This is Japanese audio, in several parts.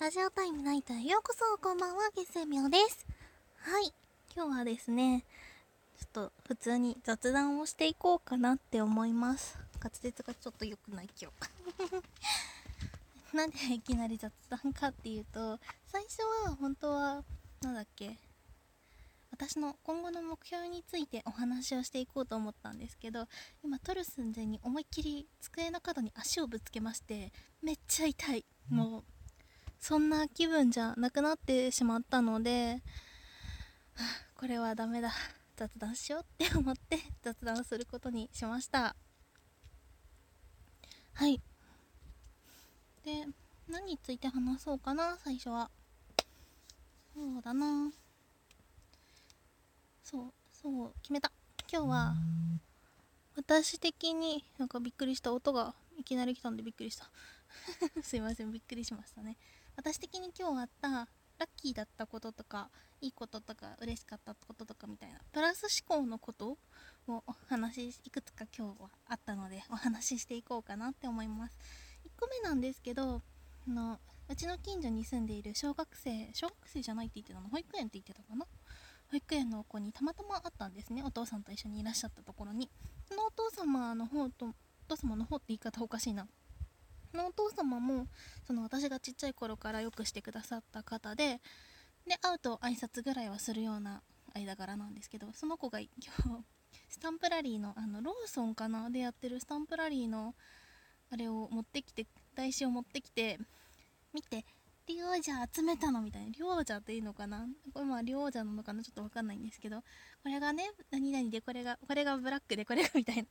ラジオタイムナイトへようこそこんばんは月星明です。はい今日はですねちょっと普通に雑談をしていこうかなって思います。滑舌がちょっと良くない今日。なんでいきなり雑談かっていうと最初は本当はなんだっけ私の今後の目標についてお話をしていこうと思ったんですけど今撮る寸前に思いっきり机の角に足をぶつけましてめっちゃ痛い。もうそんな気分じゃなくなってしまったので、これはダメだ。雑談しようって思って雑談することにしました。はい。で何について話そうかな最初は。そうだな。そうそう決めた。今日は私的になんかびっくりした。音がいきなり来たんでびっくりした。すいませんびっくりしましたね。私的に今日あったラッキーだったこととかいいこととか嬉しかったこととかみたいなプラス思考のことをお話しいくつか今日はあったのでお話ししていこうかなって思います。1個目なんですけどあのうちの近所に住んでいる小学生小学生じゃないって言ってたの保育園って言ってたかな？保育園の子にたまたま会ったんですね。お父さんと一緒にいらっしゃったところに。そのお父様の方とお父様の方って言い方おかしいな。のお父様もその私がちっちゃい頃からよくしてくださった方でで会うと挨拶ぐらいはするような間柄なんですけどその子が今日スタンプラリーのあのローソンかなでやってるスタンプラリーのあれを持ってきて台紙を持ってきて見てリオジャ集めたのみたいな。リオジャっていいのかな？これまあリオジャなのかな？ちょっとわかんないんですけど、これがね、何々でこれが、これがブラックでこれが みたいな。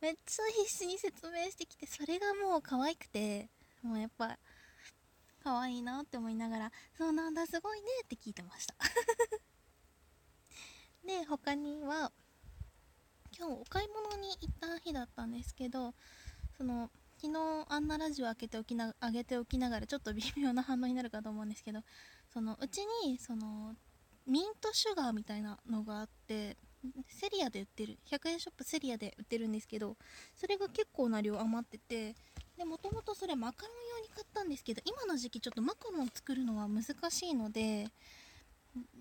めっちゃ必死に説明してきて、それがもう可愛くて、もうやっぱ、可愛いなって思いながら、そうなんだ、すごいねって聞いてました。で、他には、今日お買い物に行った日だったんですけど、その、昨日あんなラジオ開けておきな上げておきながらちょっと微妙な反応になるかと思うんですけどそのうちにそのミントシュガーみたいなのがあってセリアで売ってる100円ショップセリアで売ってるんですけどそれが結構な量余っててでもともとそれマカロン用に買ったんですけど今の時期ちょっとマカロン作るのは難しいので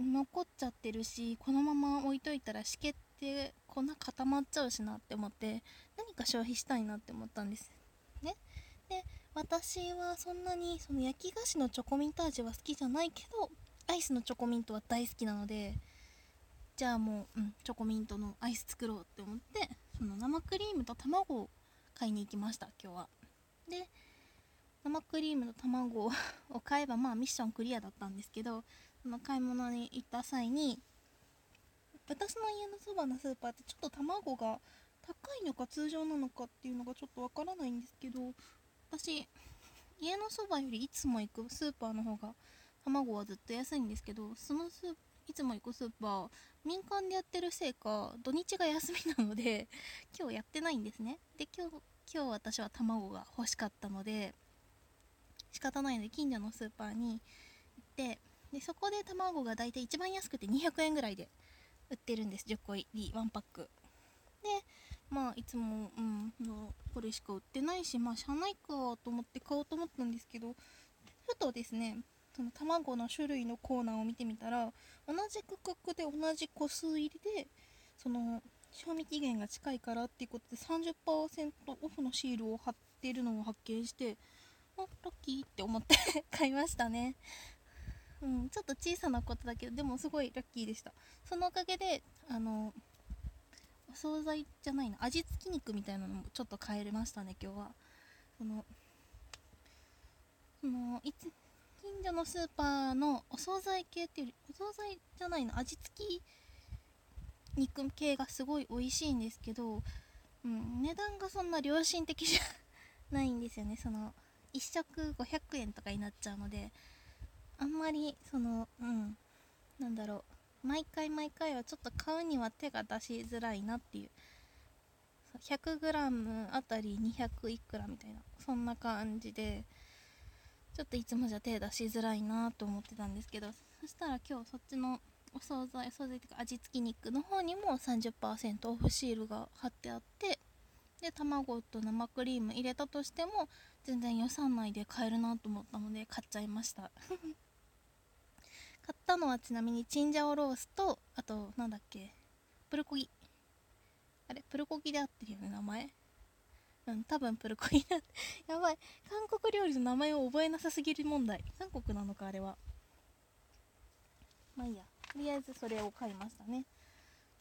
残っちゃってるしこのまま置いといたらしけって粉固まっちゃうしなって思って何か消費したいなって思ったんです。ね。で私はそんなにその焼き菓子のチョコミント味は好きじゃないけどアイスのチョコミントは大好きなのでじゃあもう、うん、チョコミントのアイス作ろうって思ってその生クリームと卵を買いに行きました今日は。で生クリームと卵を 買えばまあミッションクリアだったんですけどその買い物に行った際に私の家のそばのスーパーってちょっと卵が高いのか通常なのかっていうのがちょっとわからないんですけど私家のそばよりいつも行くスーパーの方が卵はずっと安いんですけどそのスーいつも行くスーパー民間でやってるせいか土日が休みなので 今日やってないんですね。で今日今日私は卵が欲しかったので仕方ないので近所のスーパーに行ってでそこで卵が大体一番安くて200円ぐらいで売ってるんです10個入り1パック。でまあいつもうんのこれしか売ってないしまあしゃあないかと思って買おうと思ったんですけどふとですねその卵の種類のコーナーを見てみたら同じ価格で同じ個数入りでその賞味期限が近いからっていうことで30%オフのシールを貼ってるのを発見してあラッキーって思って 買いましたね。うんちょっと小さなことだけどでもすごいラッキーでした。そのおかげであの惣菜じゃないな味付き肉みたいなのもちょっと変えれましたね今日は。そのそのいつ近所のスーパーのお惣菜系っていうよりお惣菜じゃないの味付き肉系がすごい美味しいんですけど、うん、値段がそんな良心的じゃないんですよね。その1食500円とかになっちゃうのであんまりそのうんなんだろう。毎回毎回はちょっと買うには手が出しづらいなっていう。100g あたり200いくらみたいな。そんな感じでちょっといつもじゃ手出しづらいなと思ってたんですけど。そしたら今日そっちのお惣菜お惣菜っていうか味付き肉の方にも30%オフシールが貼ってあってで卵と生クリーム入れたとしても全然予算内で買えるなと思ったので買っちゃいました。買ったのはちなみにチンジャオロースとあとなんだっけプルコギ。あれプルコギで合ってるよね名前。うん多分プルコギだ。やばい。韓国料理の名前を覚えなさすぎる問題。韓国なのかあれは。まあいいや。とりあえずそれを買いましたね。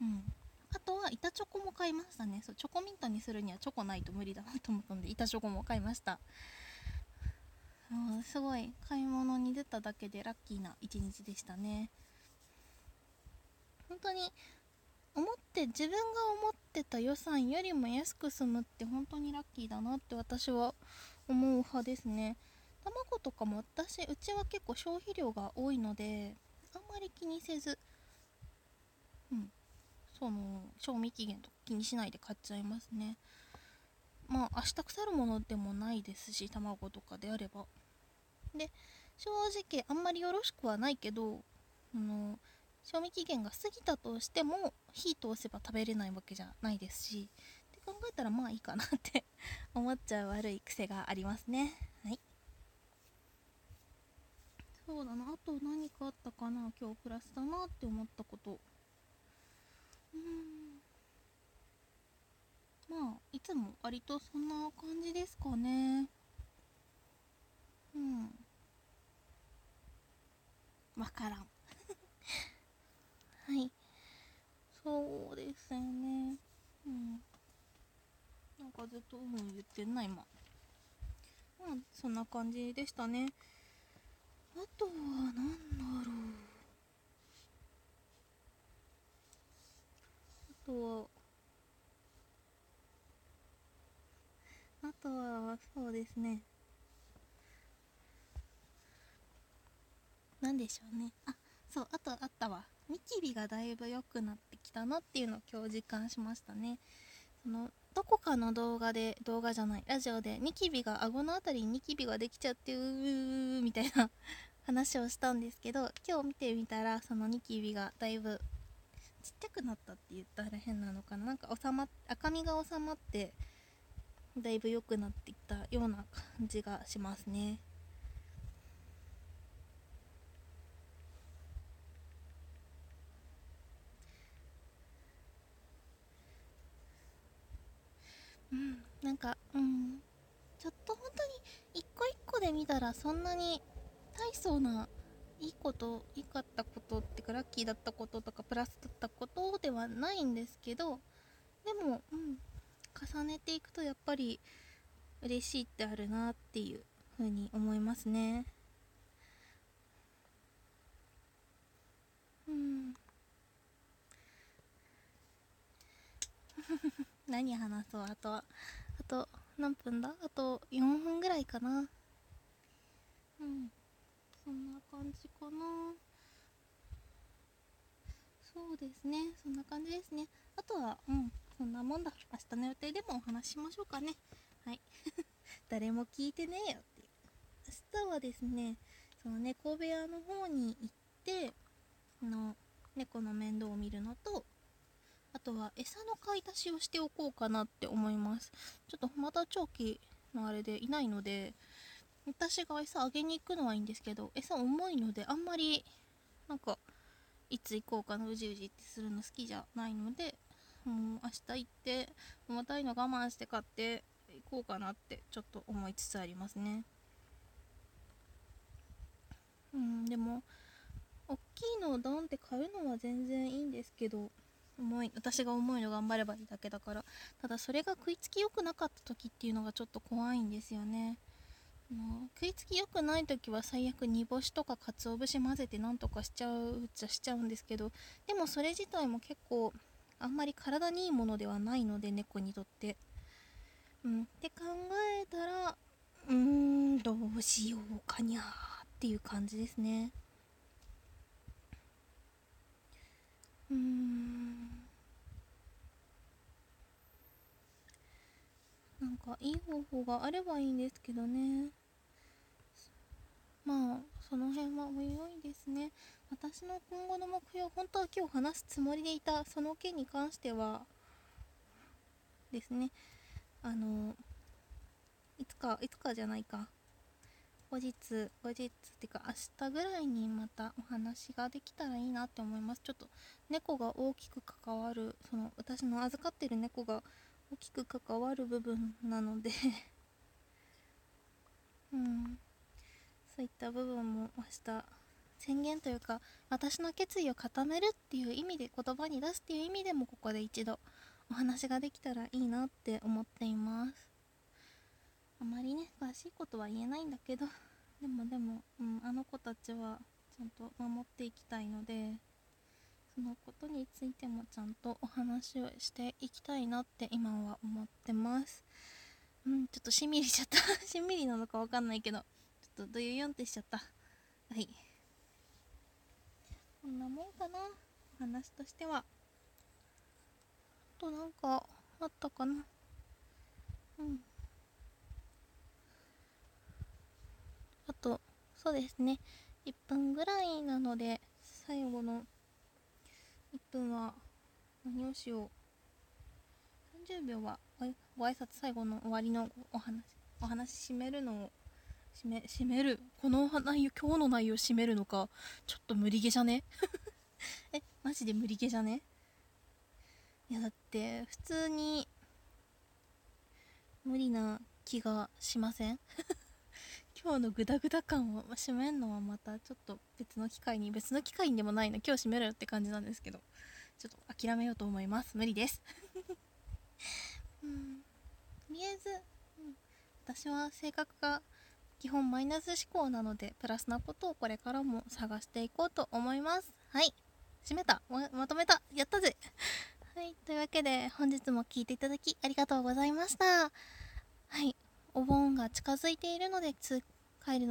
うん。あとは板チョコも買いましたね。そうチョコミントにするにはチョコないと無理だなと思ったので板チョコも買いました。すごい買い物に出ただけでラッキーな一日でしたね。本当に思って自分が思ってた予算よりも安く済むって本当にラッキーだなって私は思う派ですね。卵とかも私うちは結構消費量が多いのであんまり気にせずうんその賞味期限とか気にしないで買っちゃいますね。まあ明日腐るものでもないですし卵とかであれば。で正直あんまりよろしくはないけどあの賞味期限が過ぎたとしても火通せば食べれないわけじゃないですしって考えたらまあいいかなって 思っちゃう悪い癖がありますね。はい。そうだな。あと何かあったかな。今日プラスだなって思ったこと。うん。まあいつも割とそんな感じですかね。うん。わからん。はい。そうですよね。うん。なんかずっとうん言ってんな今。まあそんな感じでしたね。あとは何だろう。あとはあとはそうですね。何でしょうね。あそうあとあったわ。ニキビがだいぶ良くなってきたなっていうのを今日実感しましたね。そのどこかの動画で動画じゃないラジオでニキビが顎の辺りにニキビができちゃってうーみたいな 話をしたんですけど今日見てみたらそのニキビがだいぶちっちゃくなったって言ったら変なのかな。なんか収まっ赤みが収まってだいぶ良くなってきたような感じがしますね。うん。なんかうん。ちょっと本当に一個一個で見たらそんなに大層ないいこといいかったことってかラッキーだったこととかプラスだったことではないんですけどでも、うん、重ねていくとやっぱり嬉しいってあるなっていう風に思いますね。うん。何話そうあとはあと何分だ？あと4分ぐらいかな。うん。そんな感じかな。そうですね。そんな感じですね。あとはうん。そんなもんだ。明日の予定でもお話しましょうかね。はい。誰も聞いてねえよって明日はですねその猫部屋の方に行ってあの猫の面倒を見るのとあとは餌の買い出しをしておこうかなって思います。ちょっとまた長期のあれでいないので私が餌あげに行くのはいいんですけど餌重いのであんまりなんかいつ行こうかなうじうじってするの好きじゃないのでもう明日行って重たいの我慢して買って行こうかなってちょっと思いつつありますね。うんでも大きいのをドンって買うのは全然いいんですけど重い私が重いの頑張ればいいだけだから。ただそれが食いつき良くなかった時っていうのがちょっと怖いんですよね。の食いつき良くない時は最悪煮干しとか鰹節混ぜてなんとかしちゃうっちゃしちゃうんですけどでもそれ自体も結構あんまり体にいいものではないので猫にとって。うんって考えたらうーんどうしようかにゃーっていう感じですね。うーん。なんかいい方法があればいいんですけどね。まあその辺はおいおいですね。私の今後の目標本当は今日話すつもりでいたその件に関してはですね。あのいつかいつかじゃないか。後日後日っていうか明日ぐらいにまたお話ができたらいいなって思います。ちょっと猫が大きく関わるその私の預かってる猫が大きく関わる部分なので うん。そういった部分も明日宣言というか私の決意を固めるっていう意味で言葉に出すっていう意味でもここで一度お話ができたらいいなって思っています。あまりね詳しいことは言えないんだけどでもでも、うん、あの子たちはちゃんと守っていきたいのでそのことについてもちゃんとお話をしていきたいなって今は思ってます。うんちょっとしんみりしちゃった。しんみりなのかわかんないけど。ちょっとドユヨンってしちゃった。はい。こんなもんかな。お話としては。あとなんかあったかな。うん。あとそうですね。1分ぐらいなので最後の1分は何をしよう。30秒はご挨拶最後の終わりのお話。お話締めるのを締め締める。この内容今日の内容締めるのかちょっと無理ゲーじゃね。えマジで無理ゲーじゃね。いやだって普通に無理な気がしません？今日のグダグダ感を締めるのはまたちょっと別の機会に別の機会にでもないの。今日締めろよって感じなんですけどちょっと諦めようと思います。無理です。うん。とりあえず、うん、私は性格が基本マイナス思考なのでプラスなことをこれからも探していこうと思います。はい。締めた。ままとめた。やったぜ。はい。というわけで本日も聴いていただきありがとうございました。はい。お盆が近づいているので帰るの